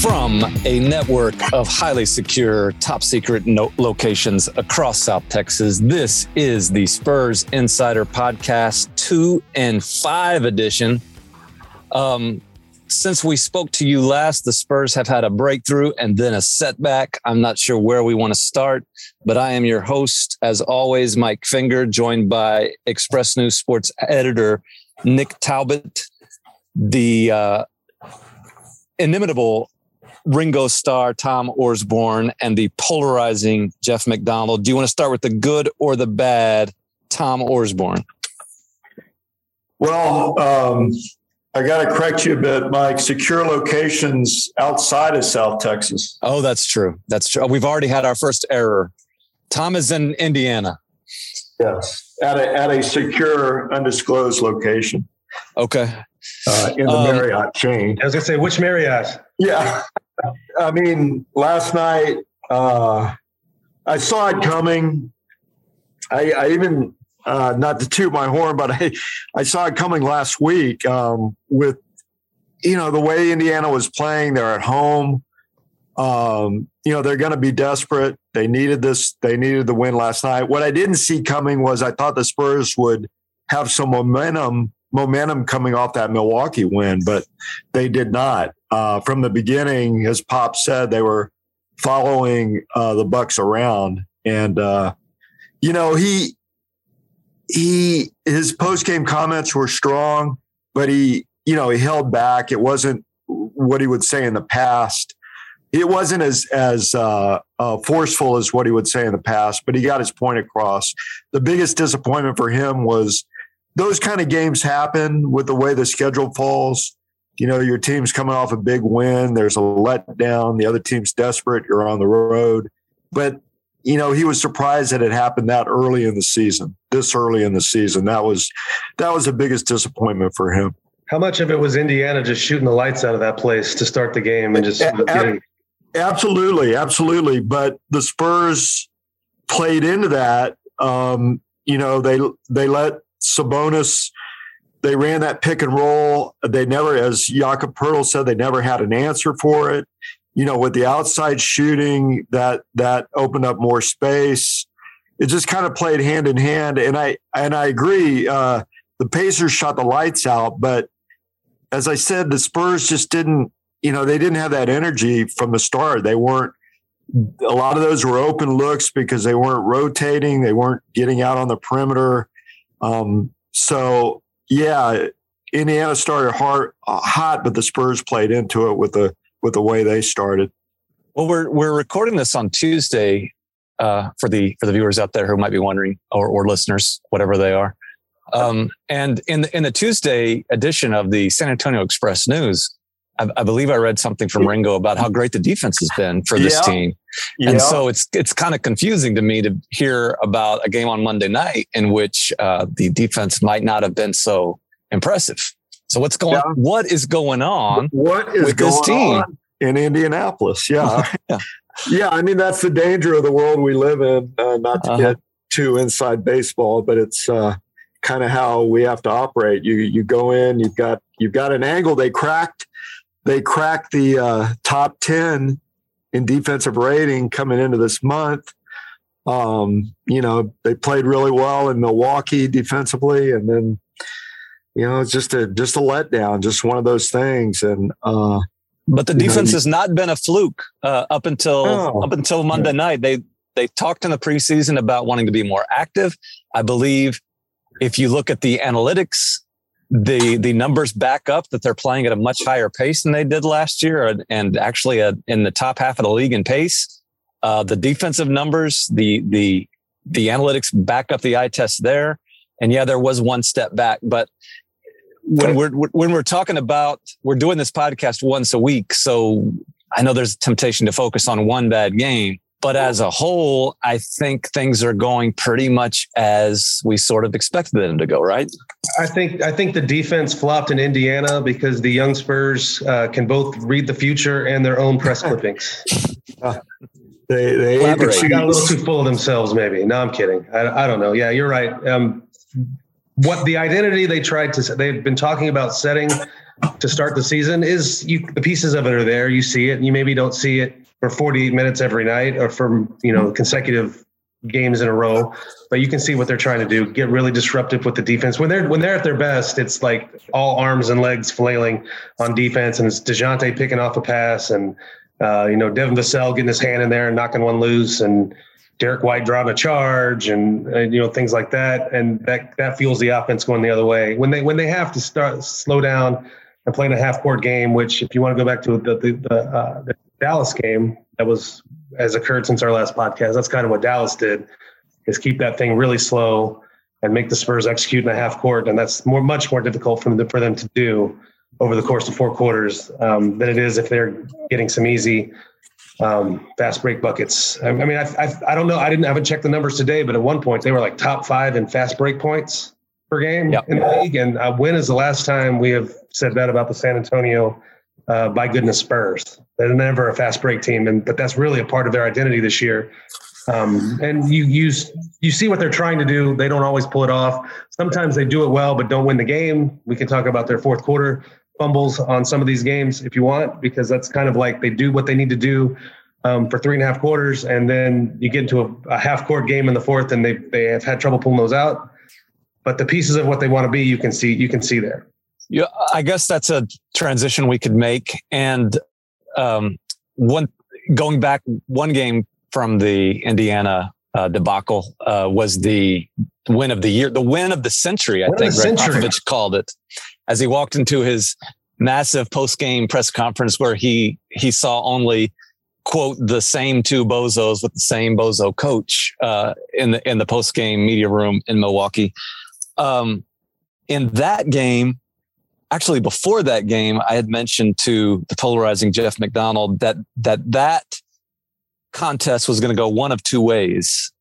From a network of highly secure, top secret no- locations across South Texas, this is the Spurs Insider Podcast 2 and 5 edition. Um, since we spoke to you last, the Spurs have had a breakthrough and then a setback. I'm not sure where we want to start, but I am your host, as always, Mike Finger, joined by Express News Sports editor Nick Talbot, the uh, inimitable Ringo Starr, Tom Orsborn, and the polarizing Jeff McDonald. Do you want to start with the good or the bad, Tom Orsborn? Well, um, I got to correct you a bit, Mike. Secure locations outside of South Texas. Oh, that's true. That's true. We've already had our first error. Tom is in Indiana. Yes, at a, at a secure, undisclosed location. Okay. Uh, in the um, Marriott chain. I was going to say, which Marriott? Yeah. I mean, last night uh, I saw it coming. I, I even uh, not to toot my horn, but I I saw it coming last week um, with you know the way Indiana was playing. They're at home. Um, you know they're going to be desperate. They needed this. They needed the win last night. What I didn't see coming was I thought the Spurs would have some momentum momentum coming off that Milwaukee win, but they did not. Uh, from the beginning, as Pop said, they were following uh, the Bucks around, and uh, you know he he his post game comments were strong, but he you know he held back. It wasn't what he would say in the past. It wasn't as as uh, uh, forceful as what he would say in the past, but he got his point across. The biggest disappointment for him was those kind of games happen with the way the schedule falls. You know, your team's coming off a big win. There's a letdown. The other team's desperate. You're on the road. But, you know, he was surprised that it happened that early in the season, this early in the season. That was that was the biggest disappointment for him. How much of it was Indiana just shooting the lights out of that place to start the game and just getting- Absolutely, absolutely. But the Spurs played into that. Um, you know, they they let Sabonis, they ran that pick and roll. They never, as Jakob Poeltl said, they never had an answer for it. You know, with the outside shooting, that that opened up more space. It just kind of played hand in hand. And I and I agree. Uh, the Pacers shot the lights out, but as I said, the Spurs just didn't. You know, they didn't have that energy from the start. They weren't a lot of those were open looks because they weren't rotating, they weren't getting out on the perimeter. Um, so yeah, Indiana started hard, uh, hot, but the Spurs played into it with the with the way they started. Well, we're we're recording this on Tuesday uh, for the for the viewers out there who might be wondering, or, or listeners, whatever they are. Um, and in the, in the Tuesday edition of the San Antonio Express News, I, I, believe I read something from Ringo about how great the defense has been for this yeah. team. Yeah. And so it's it's kind of confusing to me to hear about a game on Monday night in which uh, the defense might not have been so impressive. So what's going yeah. what is going on what is with this team in Indianapolis? Yeah. yeah. yeah. I mean that's the danger of the world we live in, uh, not to uh-huh. get too inside baseball, but it's uh, kind of how we have to operate. You you go in, you've got you've got an angle they cracked they cracked the uh, top 10 in defensive rating coming into this month. Um, you know, they played really well in Milwaukee defensively, and then, you know, it's just a just a letdown, just one of those things. And uh, but the defense know, has not been a fluke uh, up until up until Monday yeah. night. They they talked in the preseason about wanting to be more active. I believe if you look at the analytics the the numbers back up that they're playing at a much higher pace than they did last year, and, and actually a, in the top half of the league in pace. Uh, the defensive numbers, the the the analytics back up the eye test there, and yeah, there was one step back, but when we're when we're talking about we're doing this podcast once a week, so I know there's a temptation to focus on one bad game, but as a whole, I think things are going pretty much as we sort of expected them to go. Right? I think I think the defense flopped in Indiana because the young Spurs uh, can both read the future and their own press clippings. They they got a little too full of themselves, maybe. No, I'm kidding. I, I don't know. Yeah, you're right. Um, what the identity they tried to they've been talking about setting to start the season is you the pieces of it are there. You see it. You maybe don't see it for 48 minutes every night or for you know consecutive games in a row, but you can see what they're trying to do. Get really disruptive with the defense. When they're when they're at their best, it's like all arms and legs flailing on defense, and it's Dejounte picking off a pass, and uh, you know Devin Vassell getting his hand in there and knocking one loose, and Derrick White drawing a charge, and, and you know things like that, and that that fuels the offense going the other way. When they when they have to start slow down and playing a half court game, which if you want to go back to the the, the, uh, the Dallas game that was has occurred since our last podcast. That's kind of what Dallas did, is keep that thing really slow and make the Spurs execute in a half court, and that's more much more difficult for them for them to do over the course of four quarters um, than it is if they're getting some easy um, fast break buckets. I, I mean, I, I, I don't know. I didn't I haven't checked the numbers today, but at one point they were like top five in fast break points per game yep. in the league. And uh, when is the last time we have said that about the San Antonio? Uh, by goodness, Spurs. They're never a fast break team, and but that's really a part of their identity this year. Um, and you use you see what they're trying to do. They don't always pull it off. Sometimes they do it well, but don't win the game. We can talk about their fourth quarter fumbles on some of these games if you want, because that's kind of like they do what they need to do um, for three and a half quarters, and then you get into a, a half court game in the fourth, and they they have had trouble pulling those out. But the pieces of what they want to be, you can see you can see there. Yeah, I guess that's a transition we could make. And um, one going back one game from the Indiana uh, debacle uh, was the win of the year, the win of the century. I win think Gregg Popovich called it as he walked into his massive post game press conference where he he saw only quote the same two bozos with the same bozo coach uh, in the in the post game media room in Milwaukee. Um, in that game, actually before that game, I had mentioned to the polarizing Jeff McDonald that that that contest was going to go one of two ways.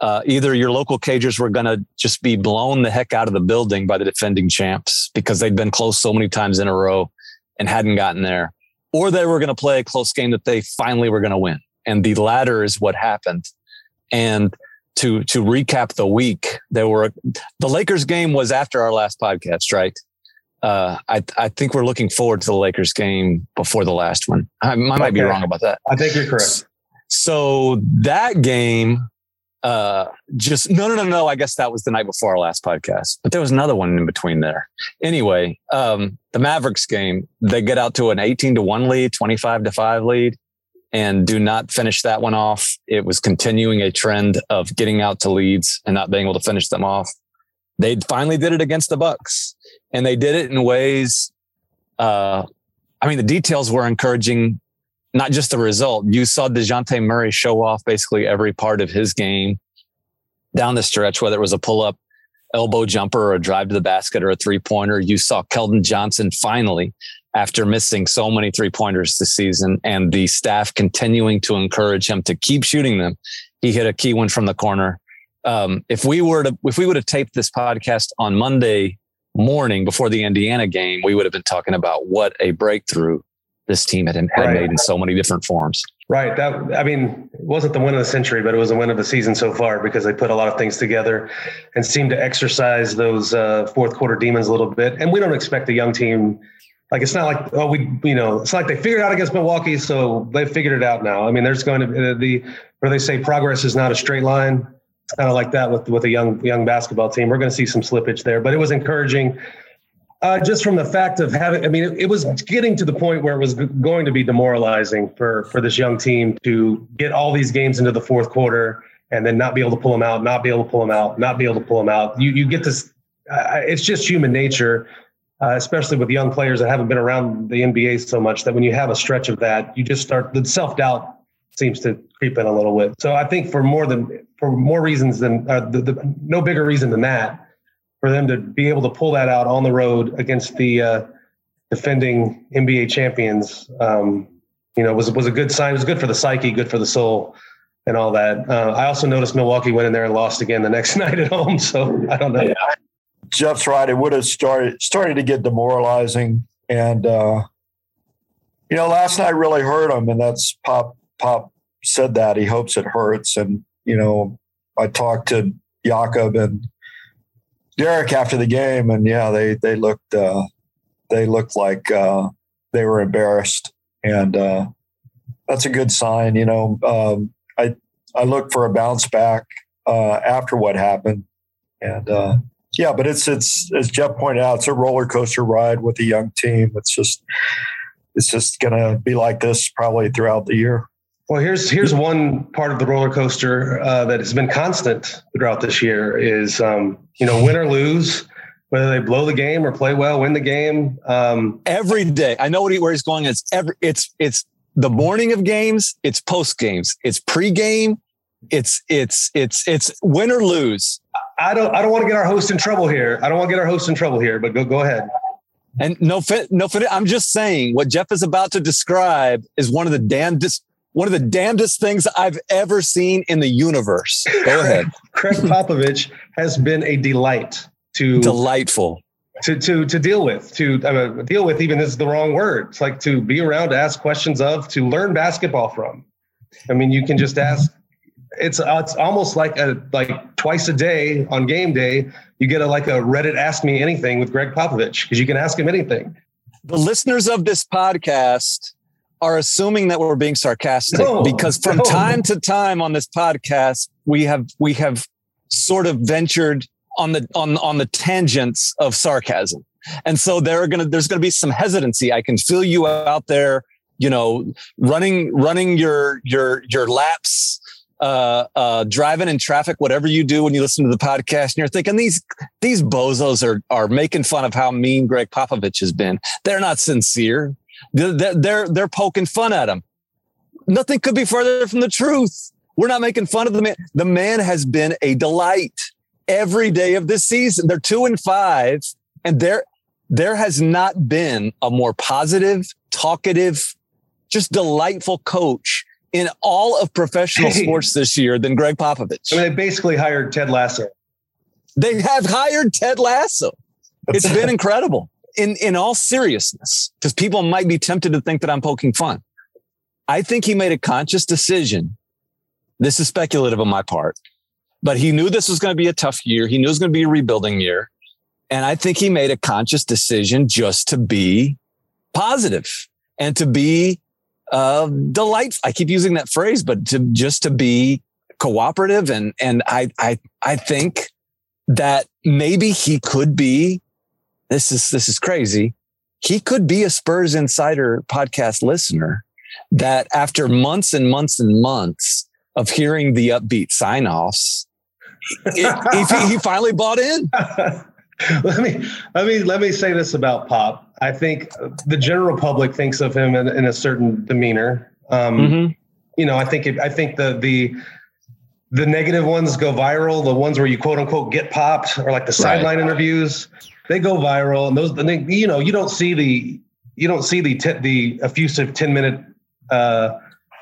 Uh, either your local cagers were going to just be blown the heck out of the building by the defending champs because they'd been close so many times in a row and hadn't gotten there, or they were going to play a close game that they finally were going to win. And the latter is what happened. And to to recap the week, there were the Lakers game was after our last podcast, right? Uh, I, I think we're looking forward to the Lakers game before the last one. I, I might okay. be wrong about that. I think you're correct. So that game, uh, just no, no, no, no. I guess that was the night before our last podcast, but there was another one in between there. Anyway, um, the Mavericks game, they get out to an 18 to one lead, 25 to five lead and do not finish that one off. It was continuing a trend of getting out to leads and not being able to finish them off. They finally did it against the Bucks and they did it in ways. Uh, I mean, the details were encouraging, not just the result. You saw Dejounte Murray show off basically every part of his game down the stretch, whether it was a pull up elbow jumper or a drive to the basket or a three pointer. You saw Keldon Johnson finally, after missing so many three pointers this season and the staff continuing to encourage him to keep shooting them. He hit a key one from the corner. Um, if we were to, if we would have taped this podcast on Monday morning before the Indiana game, we would have been talking about what a breakthrough this team had, had right. made in so many different forms. Right. That I mean, it wasn't the win of the century, but it was the win of the season so far because they put a lot of things together and seemed to exercise those uh, fourth quarter demons a little bit. And we don't expect a young team like it's not like oh we you know it's like they figured out against Milwaukee, so they figured it out now. I mean, there's going to be the where they say progress is not a straight line kind of like that with with a young young basketball team. We're going to see some slippage there, but it was encouraging. Uh, just from the fact of having, I mean, it, it, was getting to the point where it was going to be demoralizing for for this young team to get all these games into the fourth quarter and then not be able to pull them out, not be able to pull them out, not be able to pull them out. You you get this. Uh, it's just human nature, uh, especially with young players that haven't been around the NBA so much. That when you have a stretch of that, you just start the self doubt seems to creep in a little bit. So I think for more than for more reasons than uh, the, the, no bigger reason than that, for them to be able to pull that out on the road against the uh, defending NBA champions, um, you know, was was a good sign. It was good for the psyche, good for the soul, and all that. Uh, I also noticed Milwaukee went in there and lost again the next night at home. So I don't know. Yeah. Jeff's right. It would have started started to get demoralizing, and uh, you know, last night really hurt them, and that's Pop. Pop said that he hopes it hurts, and you know, I talked to Jakob and Derek after the game, and yeah, they they looked uh, they looked like uh, they were embarrassed, and uh, that's a good sign. You know, um, I I look for a bounce back uh, after what happened, and uh, yeah, but it's it's as Jeff pointed out, it's a roller coaster ride with a young team. It's just it's just to be like this probably throughout the year. Well, here's here's one part of the roller coaster uh, that has been constant throughout this year is um, you know win or lose, whether they blow the game or play well, win the game. Um, every day, I know what he, where he's going. It's every it's it's the morning of games, it's post games, it's pre-game, it's it's it's it's win or lose. I don't I don't want to get our host in trouble here. I don't want to get our host in trouble here, but go go ahead. And no fit, no fit. I'm just saying what Jeff is about to describe is one of the damnedest, one of the damnedest things I've ever seen in the universe. Go ahead. Gregg Popovich has been a delight to delightful to to to deal with. To uh, deal with, even this is the wrong word. It's like to be around, to ask questions of, to learn basketball from. I mean, you can just ask it's uh, it's almost like a like twice a day on game day you get a like a reddit ask me anything with gregg popovich because you can ask him anything the listeners of this podcast are assuming that we're being sarcastic no, because from no. time to time on this podcast we have we have sort of ventured on the on on the tangents of sarcasm and so there are gonna there's gonna be some hesitancy i can feel you out there you know running running your your your laps uh, uh, driving in traffic, whatever you do when you listen to the podcast, and you're thinking these these bozos are are making fun of how mean gregg Popovich has been. They're not sincere. They're they're, they're poking fun at him. Nothing could be further from the truth. We're not making fun of the man. The man has been a delight every day of this season. They're two and five, and there there has not been a more positive, talkative, just delightful coach in all of professional hey. sports this year than Gregg Popovich. I mean, they basically hired Ted Lasso. They have hired Ted Lasso. It's been incredible. In in all seriousness, because people might be tempted to think that I'm poking fun. I think he made a conscious decision. This is speculative on my part, but he knew this was going to be a tough year. He knew it was going to be a rebuilding year. And I think he made a conscious decision just to be positive and to be uh, delight. I keep using that phrase, but to just to be cooperative and and I I I think that maybe he could be. This is this is crazy. He could be a Spurs Insider podcast listener that after months and months and months of hearing the upbeat sign offs, he, he finally bought in. let me let me let me say this about Pop. I think the general public thinks of him in, in a certain demeanor. Um, mm-hmm. You know, I think it, I think the the the negative ones go viral. The ones where you quote unquote get popped, or like the sideline right. interviews, they go viral. And those, they, you know, you don't see the you don't see the t- the effusive ten minute uh,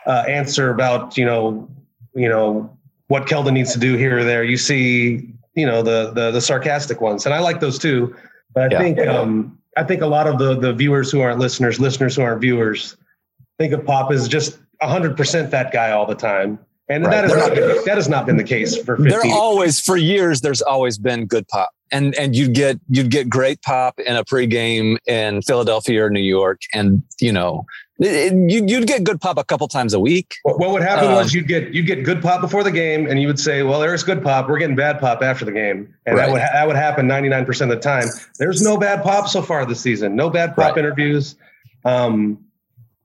uh, answer about you know you know what Keldon needs to do here or there. You see you know the the, the sarcastic ones, and I like those too. But I yeah. think um, I think a lot of the the viewers who aren't listeners, listeners who aren't viewers, think of Pop as just hundred percent that guy all the time. And right. that, has not been, that has not been the case for 50 There always, for years, there's always been good pop. And, and you'd get, you'd get great pop in a pregame in Philadelphia or New York. And, you know, you'd, you'd get good pop a couple times a week. What, what would happen um, was you'd get you'd get good pop before the game, and you would say, "Well, there's good pop. We're getting bad pop after the game," and right. that would ha- that would happen 99 percent of the time. There's no bad pop so far this season. No bad pop right. interviews. Um,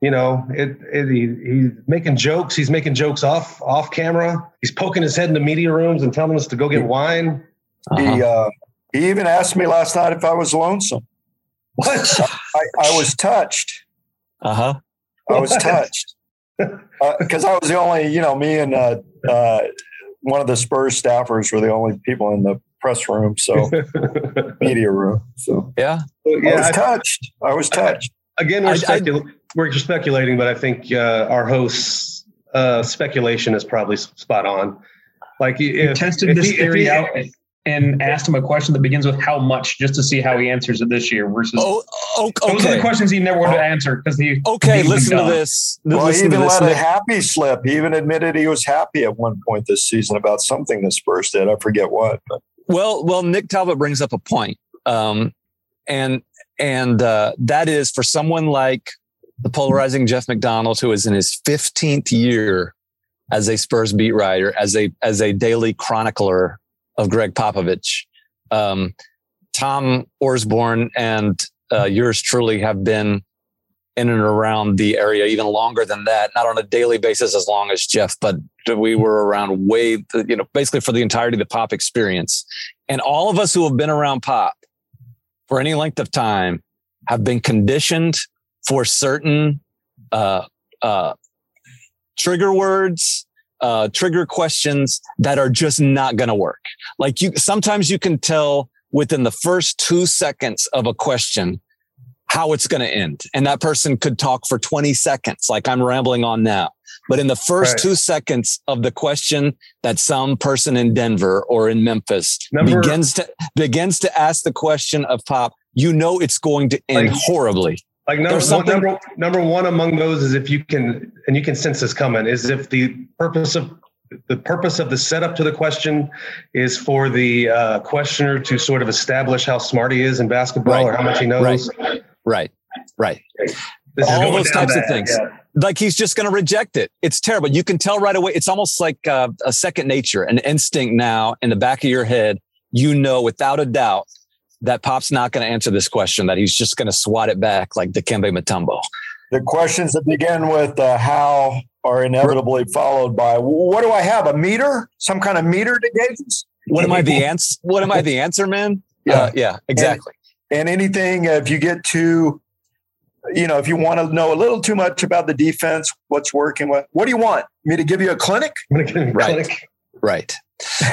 you know, it, it he, he's making jokes. He's making jokes off off camera. He's poking his head in the media rooms and telling us to go get wine. He uh-huh. uh, he even asked me last night if I was lonesome. What? I, I was touched. Uh huh. I was touched because uh, I was the only, you know, me and uh, uh, one of the Spurs staffers were the only people in the press room, so media room. So yeah, yeah, I was I, touched. I was touched. Again, we're, I, specul- we're just speculating, but I think uh, our host's uh, speculation is probably spot on. Like if, tested if this he, theory he, out and asked him a question that begins with "How much?" just to see how he answers it this year versus. Oh, okay. Those are the questions he never would have answered because he. Okay, listen to this. Well, listen he even let a happy slip. He even admitted he was happy at one point this season about something the Spurs did. I forget what. But. Well, well, Nick Talbot brings up a point, um, and and uh, that is for someone like the polarizing Jeff McDonald, who is in his 15th year as a Spurs beat writer, as a as a daily chronicler of Gregg Popovich. Um, Tom Orsborn and uh, yours truly have been in and around the area even longer than that, not on a daily basis as long as Jeff, but we were around way, you know, basically for the entirety of the pop experience. And all of us who have been around pop for any length of time have been conditioned for certain uh, uh, trigger words, uh, trigger questions that are just not going to work. Like you, sometimes you can tell within the first two seconds of a question how it's going to end. And that person could talk for 20 seconds, like I'm rambling on now. But in the first right. two seconds of the question that some person in Denver or in Memphis Number, begins to begins to ask the question of pop, you know it's going to end like, horribly. Like number, something- number number one among those is if you can and you can sense this coming is if the purpose of the purpose of the setup to the question is for the uh, questioner to sort of establish how smart he is in basketball right. or how much he knows. Right, right, right. All those types of things. Yeah. Like he's just going to reject it. It's terrible. You can tell right away. It's almost like uh, a second nature, an instinct now in the back of your head. You know, without a doubt, that Pop's not going to answer this question, that he's just going to swat it back like Dikembe Mutombo. The questions that begin with uh, how are inevitably followed by what do I have? A meter? Some kind of meter to gauge What am I the answer? What am I the answer man? Yeah, uh, yeah, exactly. And, and anything if you get to, you know, if you want to know a little too much about the defense, what's working, what what do you want me to give you a clinic? I'm going to give you a right. clinic. Right.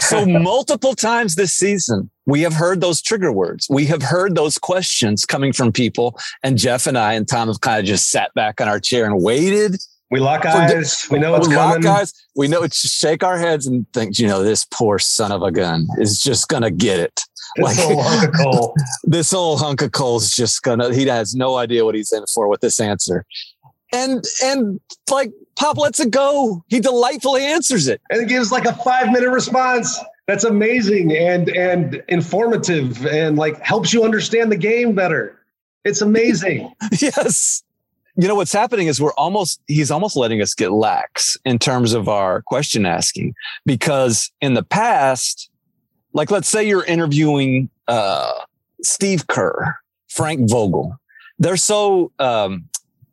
So multiple times this season, we have heard those trigger words. We have heard those questions coming from people. And Jeff and I and Tom have kind of just sat back in our chair and waited. We lock eyes. We know what's we coming. Lock eyes. We know it's shake our heads and think, you know, this poor son of a gun is just gonna get it. This like, old hunk of coal. this old hunk of coal is just gonna. He has no idea what he's in for with this answer. And and like Pop lets it go. He delightfully answers it. And it gives like a five minute response that's amazing and and informative and like helps you understand the game better. It's amazing. yes. You know what's happening is we're almost he's almost letting us get lax in terms of our question asking because in the past like let's say you're interviewing uh, Steve Kerr, Frank Vogel. They're so um,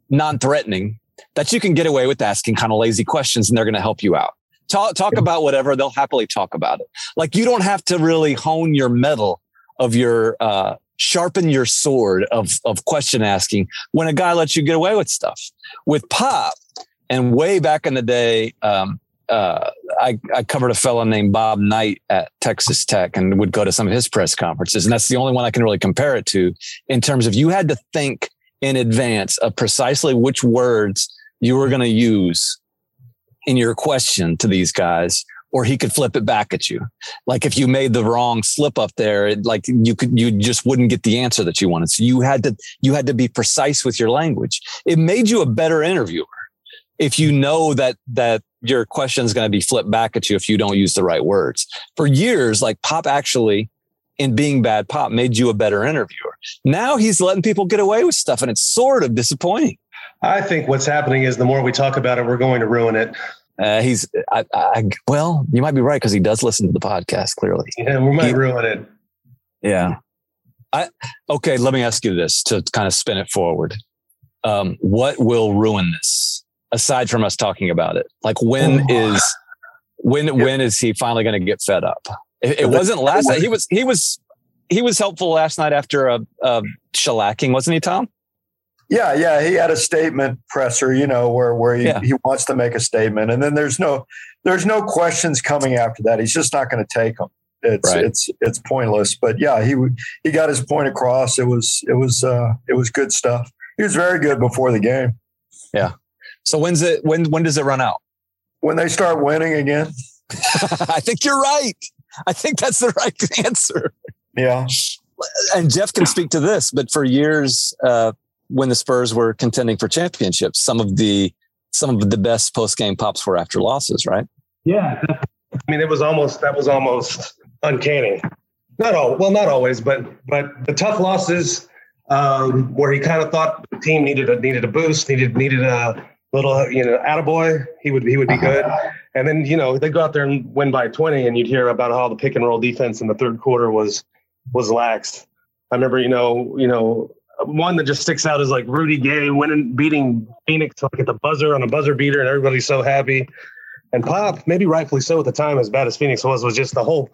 non-threatening that you can get away with asking kind of lazy questions and they're going to help you out. Talk talk about whatever they'll happily talk about it. Like you don't have to really hone your metal of your uh, sharpen your sword of of question asking when a guy lets you get away with stuff. With pop and way back in the day um, uh, I, I covered a fellow named Bob Knight at Texas Tech and would go to some of his press conferences. And that's the only one I can really compare it to in terms of you had to think in advance of precisely which words you were going to use in your question to these guys or he could flip it back at you. Like if you made the wrong slip up there, it, like you could, you just wouldn't get the answer that you wanted. So you had to, you had to be precise with your language. It made you a better interviewer. If you know that, that your question is going to be flipped back at you if you don't use the right words. For years, like Pop actually, in being bad Pop, made you a better interviewer. Now he's letting people get away with stuff, and it's sort of disappointing. I think what's happening is the more we talk about it, we're going to ruin it. Uh, he's, I, I, well, you might be right because he does listen to the podcast. Clearly, yeah, we might he, ruin it. Yeah. I okay. Let me ask you this to kind of spin it forward. Um, what will ruin this aside from us talking about it? Like when oh. is when yeah. when is he finally going to get fed up? It, it wasn't last night. He was he was he was helpful last night after a, a shellacking, wasn't he, Tom? Yeah, yeah, he had a statement presser, you know, where where he, yeah. he wants to make a statement, and then there's no there's no questions coming after that. He's just not going to take them. It's Right. it's it's pointless. But yeah, he he got his point across. It was it was uh, it was good stuff. He was very good before the game. Yeah. So when's it? When when does it run out? When they start winning again, I think you're right. I think that's the right answer. yeah, And Jeff can speak to this, but for years, uh, when the Spurs were contending for championships, some of the some of the best post game pops were after losses, right? Yeah. I mean, it was almost that was almost uncanny. Not all well, not always, but but the tough losses um, where he kind of thought the team needed a needed a boost, needed needed a little you know attaboy. He would he would be good. Uh-huh. And then you know they go out there and win by twenty, and you'd hear about how the pick and roll defense in the third quarter was was lax. I remember you know you know one that just sticks out is like Rudy Gay winning beating Phoenix like at the buzzer on a buzzer beater, and everybody's so happy. And Pop, maybe rightfully so at the time, as bad as Phoenix was, was just the whole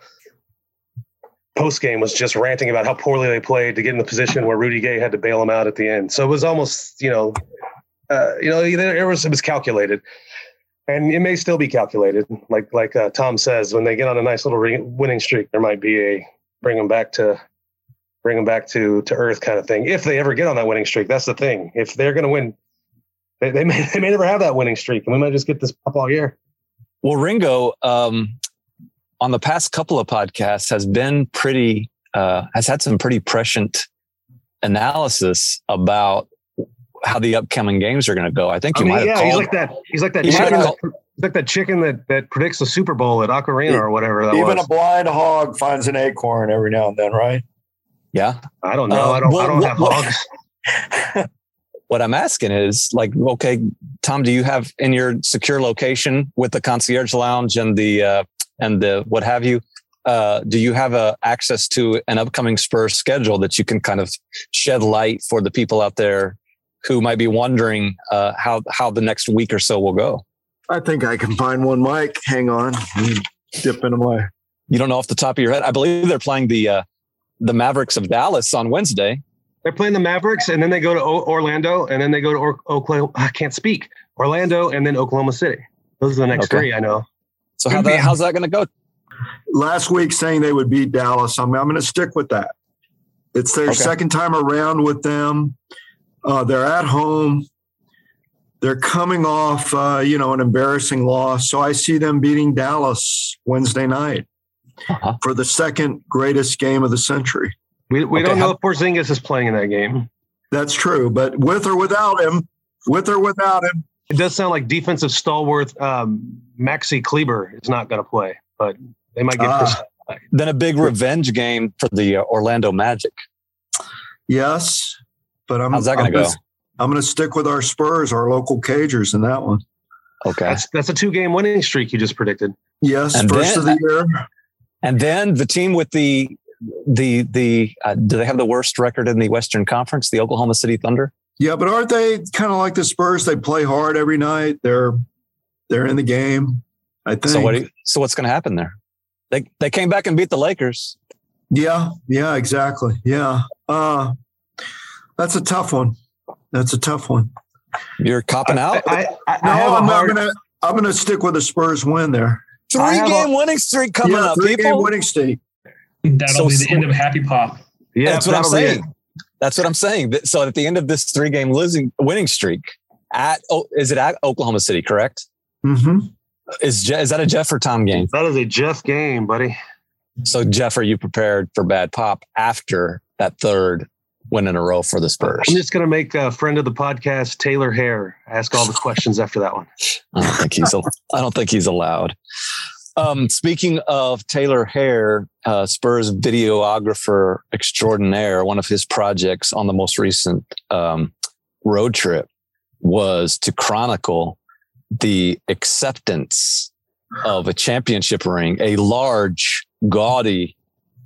post game was just ranting about how poorly they played to get in the position where Rudy Gay had to bail them out at the end. So it was almost, you know, uh, you know, it was it was calculated, and it may still be calculated. Like like uh, Tom says, when they get on a nice little re- winning streak, there might be a bring them back to bring them back to to earth kind of thing. If they ever get on that winning streak, that's the thing. If they're going to win. They, they may they may never have that winning streak, and we might just get this pop all year. Well, Ringo, um, on the past couple of podcasts, has been pretty, uh, has had some pretty prescient analysis about how the upcoming games are going to go. I think I you mean, might have yeah, he's like that. He's like that He chicken. have That, like that chicken that, that predicts the Super Bowl at Ocarina or whatever that even was. a blind hog finds an acorn every now and then, right? yeah. I don't know. Uh, I don't. well, I don't well, have well- hogs. What I'm asking is like, okay, Tom, do you have in your secure location with the concierge lounge and the, uh, and the, what have you, uh, do you have uh, access to an upcoming Spurs schedule that you can kind of shed light for the people out there who might be wondering uh, how how the next week or so will go? I think I can find one. Mike, hang on, dip into my. You don't know off the top of your head. I believe they're playing the uh, the Mavericks of Dallas on Wednesday. They're playing the Mavericks, and then they go to o- Orlando, and then they go to or- Oklahoma. I can't speak. Orlando, and then Oklahoma City. Those are the next Okay. three I know. So how that, how's that going to go? last week saying they would beat Dallas. I'm, I'm going to stick with that. It's their Okay. second time around with them. Uh, they're at home. They're coming off, uh, you know, an embarrassing loss. So I see them beating Dallas Wednesday night Uh-huh. for the second greatest game of the century. We, we Okay, don't know if Porzingis is playing in that game. That's true. But with or without him, with or without him, It does sound like defensive stalwart um, Maxi Kleber is not going to play, but they might get. Chris- Then a big revenge game for the uh, Orlando Magic. yes. But I'm, How's that going I'm to go? gonna- I'm going to stick with our Spurs, our local Cagers in that one. Okay. that's that's a two game winning streak you just predicted. Yes, And first then- of the year. And then the team with the the the uh, do they have the worst record in the Western Conference? The Oklahoma City Thunder. Yeah, but aren't they kind of like the Spurs? They play hard every night. They're they're in the game. I think. So what? you- so what's going to happen there? They they came back and beat the Lakers. yeah, yeah, exactly. Yeah. Uh that's a tough one. That's a tough one. You're copping out. I, I, I No, have a I'm not hard- gonna I'm gonna stick with the Spurs win there. Three I have game winning streak coming yeah, up, three game winning streak. That'll So be the end of Happy Pop. Yeah, That's what I'm that'll it. saying. That's what I'm saying. So at the end of this three game losing winning streak, at oh, is it at Oklahoma City? Correct? Mm-hmm. Is is that a Jeff or Tom game? That is a Jeff game, buddy. So Jeff, are you prepared for bad pop after that third win in a row for the Spurs? I'm just going to make a friend of the podcast, Taylor Hare, ask all the questions after that one. I don't think he's. I don't think he's allowed. Um, speaking of Taylor Hare, uh, Spurs videographer extraordinaire, one of his projects on the most recent um, road trip was to chronicle the acceptance of a championship ring, a large, gaudy,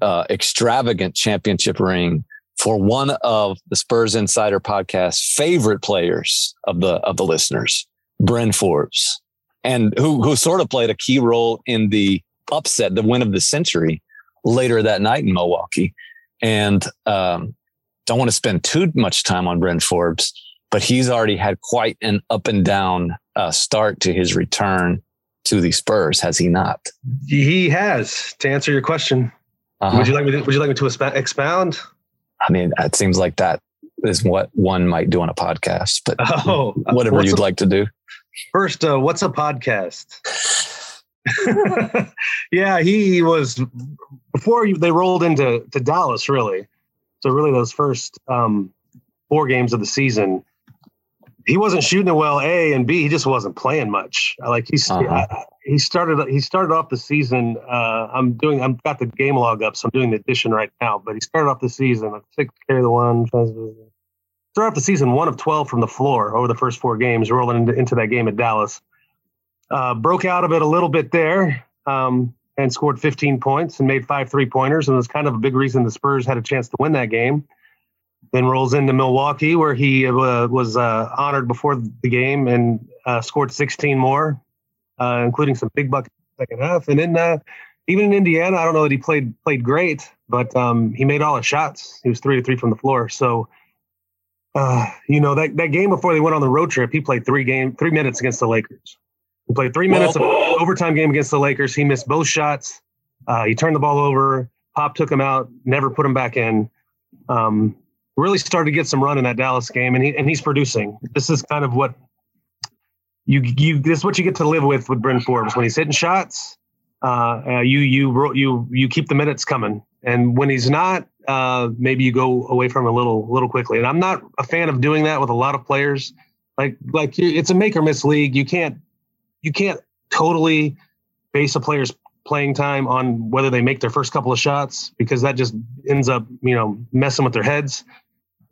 uh, extravagant championship ring for one of the Spurs Insider podcast favorite players of the of the listeners, Bryn Forbes, and who who sort of played a key role in the upset, the win of the century later that night in Milwaukee. And um, don't want to spend too much time on Bryn Forbes, but he's already had quite an up and down uh, start to his return to the Spurs, has he not? He has. To answer your question, uh-huh. would you like me? To, would you like me to expound? I mean, it seems like that is what one might do on a podcast, but oh, whatever you'd a, like to do. First, uh, what's a podcast? yeah, he was before they rolled into to Dallas. Really, so really those first um, four games of the season, he wasn't shooting it well. A and B, he just wasn't playing much. Like he's uh-huh. he started he started off the season. Uh, I'm doing I've got the game log up, so I'm doing the addition right now. But he started off the season at six carry the one. Started off the season one of twelve from the floor over the first four games, rolling into, into that game at Dallas. Uh, broke out of it a little bit there um, and scored 15 points and made five three pointers, and was kind of a big reason the Spurs had a chance to win that game. Then rolls into Milwaukee, where he uh, was uh, honored before the game and uh, scored 16 more, uh, including some big buckets second half. And then uh, even in Indiana, I don't know that he played played great, but um, he made all his shots. He was three to three from the floor. So, uh, you know that that game before they went on the road trip, he played three game three minutes against the Lakers. He played three minutes of overtime game against the Lakers. He missed both shots. he turned the ball over. Pop took him out. Never put him back in. Um, really started to get some run in that Dallas game, and he and he's producing. This is kind of what you you this is what you get to live with with Bryn Forbes when he's hitting shots. Uh, uh, you you you you keep the minutes coming, and when he's not, uh, maybe you go away from him a little little quickly. And I'm not a fan of doing that with a lot of players. Like like it's a make or miss league. You can't you can't totally base a player's playing time on whether they make their first couple of shots because that just ends up you know messing with their heads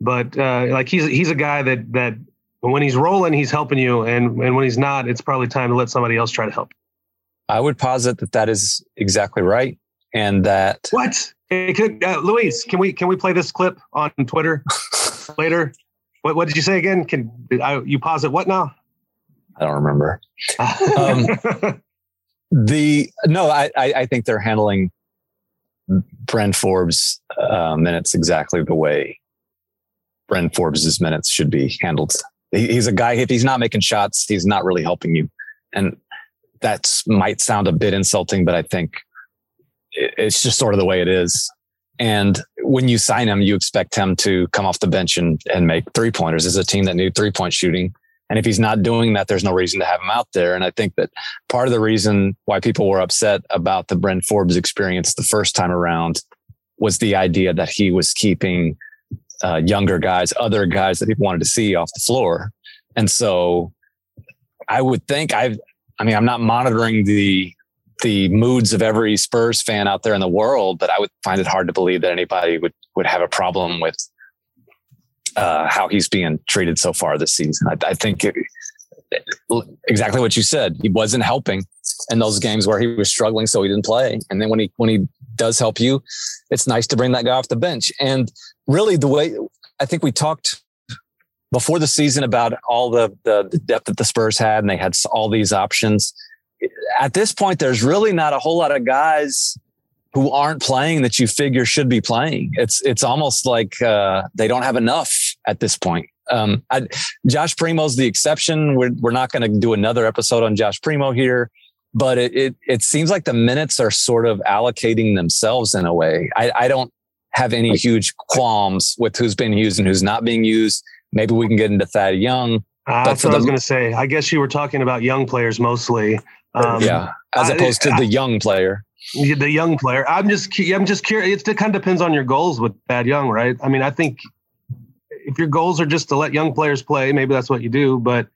but uh, like he's he's a guy that that when he's rolling, he's helping you, and and when he's not, it's probably time to let somebody else try to help. I would posit that that is exactly right, and that what hey, can, uh, Luis, can we can we play this clip on Twitter later? What what did you say again? Can I, you posit what now? I don't remember. um, the no, I I think they're handling Bryn Forbes uh, minutes exactly the way Bryn Forbes' minutes should be handled. He's a guy, if he's not making shots, he's not really helping you. And that might sound a bit insulting, but I think it's just sort of the way it is. And when you sign him, you expect him to come off the bench and, and make three pointers as a team that need three point shooting. And if he's not doing that, there's no reason to have him out there. And I think that part of the reason why people were upset about the Bryn Forbes experience the first time around was the idea that he was keeping uh, younger guys, other guys that people wanted to see off the floor. And so I would think I've, I mean, I'm not monitoring the, the moods of every Spurs fan out there in the world, but I would find it hard to believe that anybody would, would have a problem with uh, how he's being treated so far this season. I, I think it, exactly what you said. He wasn't helping in those games where he was struggling, so he didn't play. And then when he when he does help you, it's nice to bring that guy off the bench. And really, the way I think we talked before the season about all the, the, depth that the Spurs had, and they had all these options. At this point, there's really not a whole lot of guys who aren't playing that you figure should be playing. It's it's almost like uh, they don't have enough at this point. Um, I, Josh Primo's the exception. We're we're not going to do another episode on Josh Primo here but it, it, it seems like the minutes are sort of allocating themselves in a way. I, I don't have any huge qualms with who's being used and who's not being used. Maybe we can get into Thad Young. Uh, that's what the, I was going to say. I guess you were talking about young players mostly. Um, yeah, as opposed I, to the young player. The young player. I'm just. I'm just curious. It kind of depends on your goals with Thad Young, right? I mean, I think if your goals are just to let young players play, maybe that's what you do. But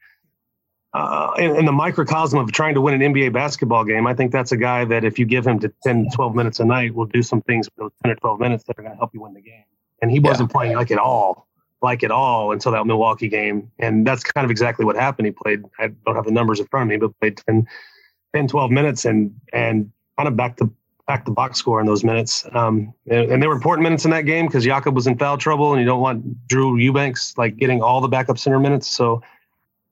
uh, in, in, the microcosm of trying to win an NBA basketball game, I think that's a guy that if you give him to 10, 12 minutes a night, will do some things for those 10 or 12 minutes that are going to help you win the game. And he wasn't playing like at all, like at all until that Milwaukee game. And that's kind of exactly what happened. He played, I don't have the numbers in front of me, but played 10, 10 12 minutes and, and kind of back to back the box score in those minutes. Um, and, and, they were important minutes in that game because Jakob was in foul trouble and you don't want Drew Eubanks like getting all the backup center minutes. So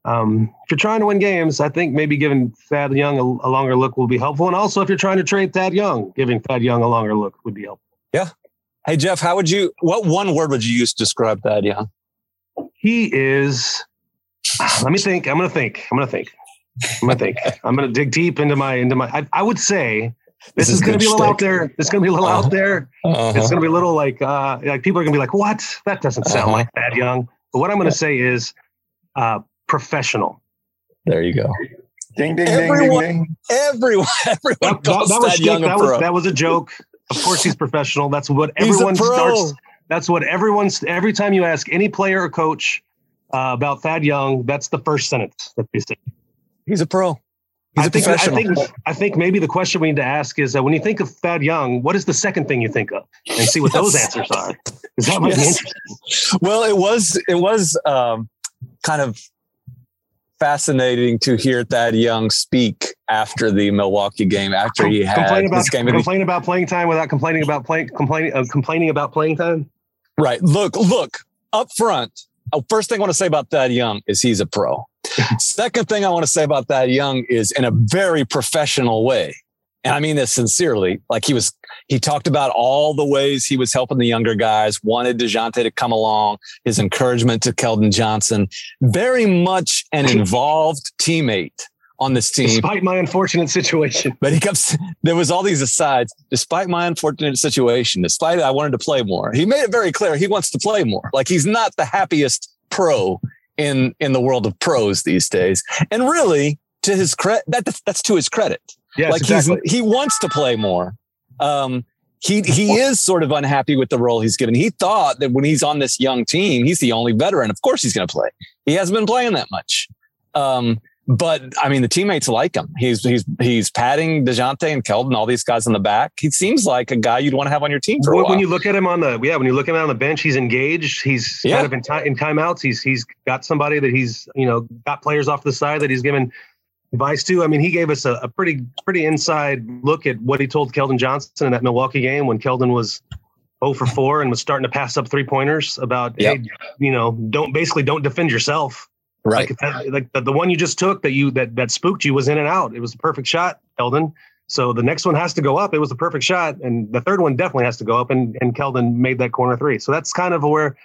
um, if you're trying to win games, I think maybe giving Thad Young a, a, longer look will be helpful. And also, if you're trying to trade Thad Young, giving Thad Young a longer look would be helpful. Yeah. Hey, Jeff, how would you, what one word would you use to describe Thad Young? He is, let me think. I'm going to think. I'm going to think. I'm gonna think. I'm gonna dig deep into my into my. I, I would say this, this is, is gonna be a little out there. This is gonna be a little uh-huh. out there. Uh-huh. It's gonna be a little like uh like people are gonna be like, what? That doesn't sound uh-huh. like Thad Young. But what I'm gonna say is uh professional. There you go. Ding ding everyone, ding ding ding. Everyone, everyone that, that, that was young that was, that was a joke. Of course, he's professional. That's what everyone starts. That's what everyone's. Every time you ask any player or coach uh, about Thad Young, that's the first sentence that they say. He's a pro. He's I think, professional. I think, I think maybe the question we need to ask is that when you think of Thad Young, what is the second thing you think of, and see what yes. those answers are. Because that might yes. be interesting. Well, it was it was um, kind of fascinating to hear Thad Young speak after the Milwaukee game, after he had complain about, his game. Complain about playing time without complaining about playing complaining uh, complaining about playing time. Right. Look, look up front. Oh, first thing I want to say about Thad Young is he's a pro. Second thing I want to say about Thad Young is in a very professional way. And I mean this sincerely. Like he was, he talked about all the ways he was helping the younger guys, wanted DeJounte to come along, his encouragement to Keldon Johnson, very much an involved teammate on this team. Despite my unfortunate situation. But he kept, there was all these asides, despite my unfortunate situation, despite I wanted to play more. He made it very clear he wants to play more. Like he's not the happiest pro in in the world of pros these days. And really, to his credit, that that's to his credit. Yes, like exactly. he wants to play more. Um, he he is sort of unhappy with the role he's given. He thought that when he's on this young team, he's the only veteran. Of course, he's going to play. He hasn't been playing that much. Um, but I mean, the teammates like him. He's he's he's patting Dejounte and Keldon, all these guys in the back. He seems like a guy you'd want to have on your team for when. When you look at him on the yeah, when you look at him on the bench, he's engaged. He's yeah. kind of in, time, in timeouts. He's he's got somebody that he's you know got players off the side that he's given advice too. I mean, he gave us a, a pretty pretty inside look at what he told Keldon Johnson in that Milwaukee game when Keldon was 0 for 4 and was starting to pass up three pointers about yep. hey, you know, don't basically don't defend yourself. Right. Like, that, like the, the one you just took that you that that spooked you was in and out. It was a perfect shot, Keldon. So the next one has to go up. It was a perfect shot, and the third one definitely has to go up. And and Keldon made that corner three. So that's kind of where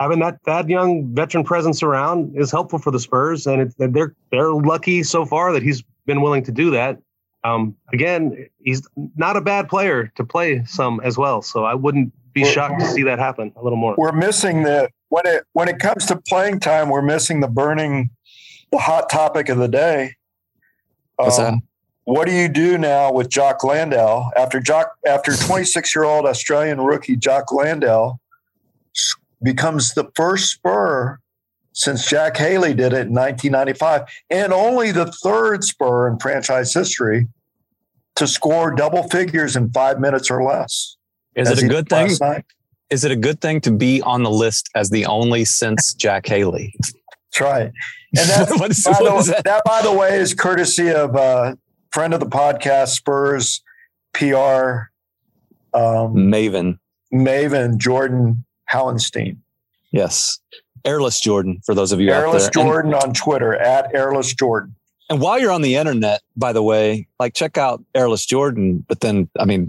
having that that young veteran presence around is helpful for the Spurs, and it's, they're they're lucky so far that he's been willing to do that. Um, again, he's not a bad player to play some as well. So I wouldn't be shocked to see that happen a little more. We're missing the when it when it comes to playing time, we're missing the burning, the hot topic of the day. What's um, that? What do you do now with Jock Landale after Jock after 26 year old Australian rookie Jock Landale becomes the first Spur since Jack Haley did it in 1995, and only the third Spur in franchise history to score double figures in five minutes or less. Is it a good thing? Is it a good thing to be on the list as the only since Jack Haley? That's right. And that, by the, that? that? by the way, is courtesy of a friend of the podcast, Spurs PR um, Maven. Maven Jordan Howenstine. Yes. Airless Jordan, for those of you Airless out there. Jordan and, on Twitter, at Airless Jordan. And while you're on the internet, by the way, like check out Airless Jordan. But then, I mean,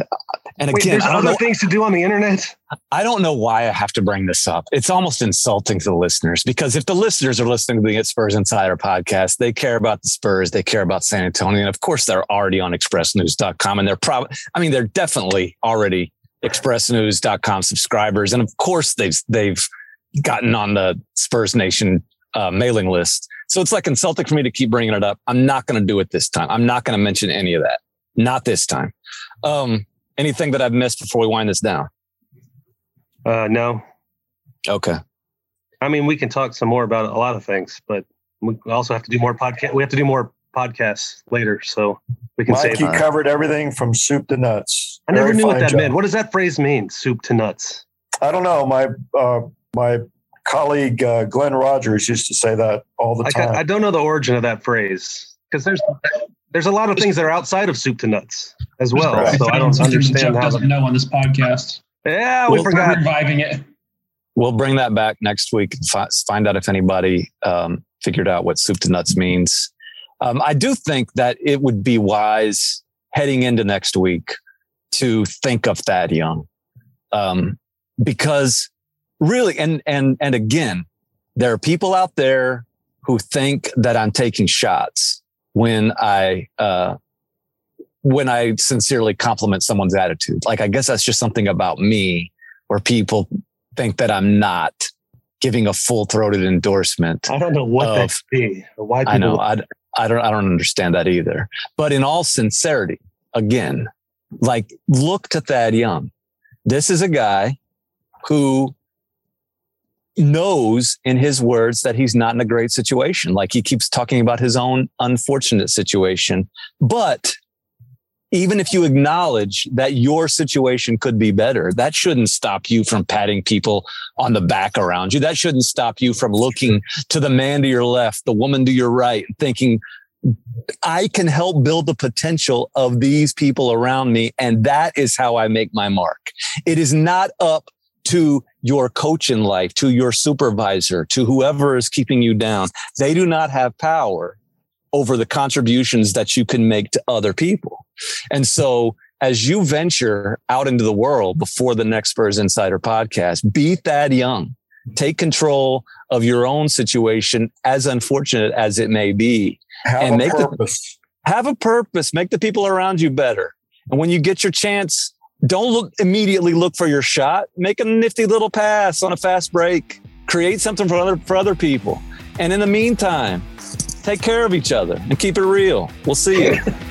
and Wait, again, there's other know, things to do on the internet. I don't know why I have to bring this up. It's almost insulting to the listeners because if the listeners are listening to the Spurs Insider podcast, they care about the Spurs, they care about San Antonio, and of course, they're already on ExpressNews.com, and they're probably, I mean, they're definitely already ExpressNews.com subscribers, and of course, they've they've gotten on the Spurs Nation uh, mailing list. So it's like insulting for me to keep bringing it up. I'm not going to do it this time. I'm not going to mention any of that. Not this time. Um, anything that I've missed before we wind this down? Uh, no. Okay. I mean, we can talk some more about a lot of things, but we also have to do more podcast. We have to do more podcasts later, so we can Mike, you covered everything from soup to nuts. I never Very knew what that job. meant. What does that phrase mean? Soup to nuts. I don't know. My uh, my colleague uh, Glenn Rogers used to say that all the time. I, I don't know the origin of that phrase because there's there's a lot of things that are outside of soup to nuts as well. Right. So I don't understand Jeff how doesn't know on this podcast. Yeah, we we'll forgot reviving it. We'll bring that back next week and find out if anybody um, figured out what soup to nuts means. Um, I do think that it would be wise heading into next week to think of Thad Young, um, because really, and and and again, there are people out there who think that I'm taking shots when I uh, when I sincerely compliment someone's attitude. Like I guess that's just something about me where people think that I'm not giving a full throated endorsement. I don't know what of, that be or why. I know. I, I don't. I don't understand that either. But in all sincerity, again, like look to Thad Young. This is a guy who knows in his words that he's not in a great situation. Like he keeps talking about his own unfortunate situation. But even if you acknowledge that your situation could be better, that shouldn't stop you from patting people on the back around you. That shouldn't stop you from looking to the man to your left, the woman to your right, thinking, I can help build the potential of these people around me. And that is how I make my mark. It is not up to your coach in life, to your supervisor, to whoever is keeping you down. They do not have power over the contributions that you can make to other people. And so as you venture out into the world before the next Spurs Insider podcast, be Thad Young. Take control of your own situation, as unfortunate as it may be, have and make purpose. the have a purpose. Make the people around you better. And when you get your chance, don't look immediately look for your shot. Make a nifty little pass on a fast break. Create something for other for other people. And in the meantime, take care of each other and keep it real. We'll see you.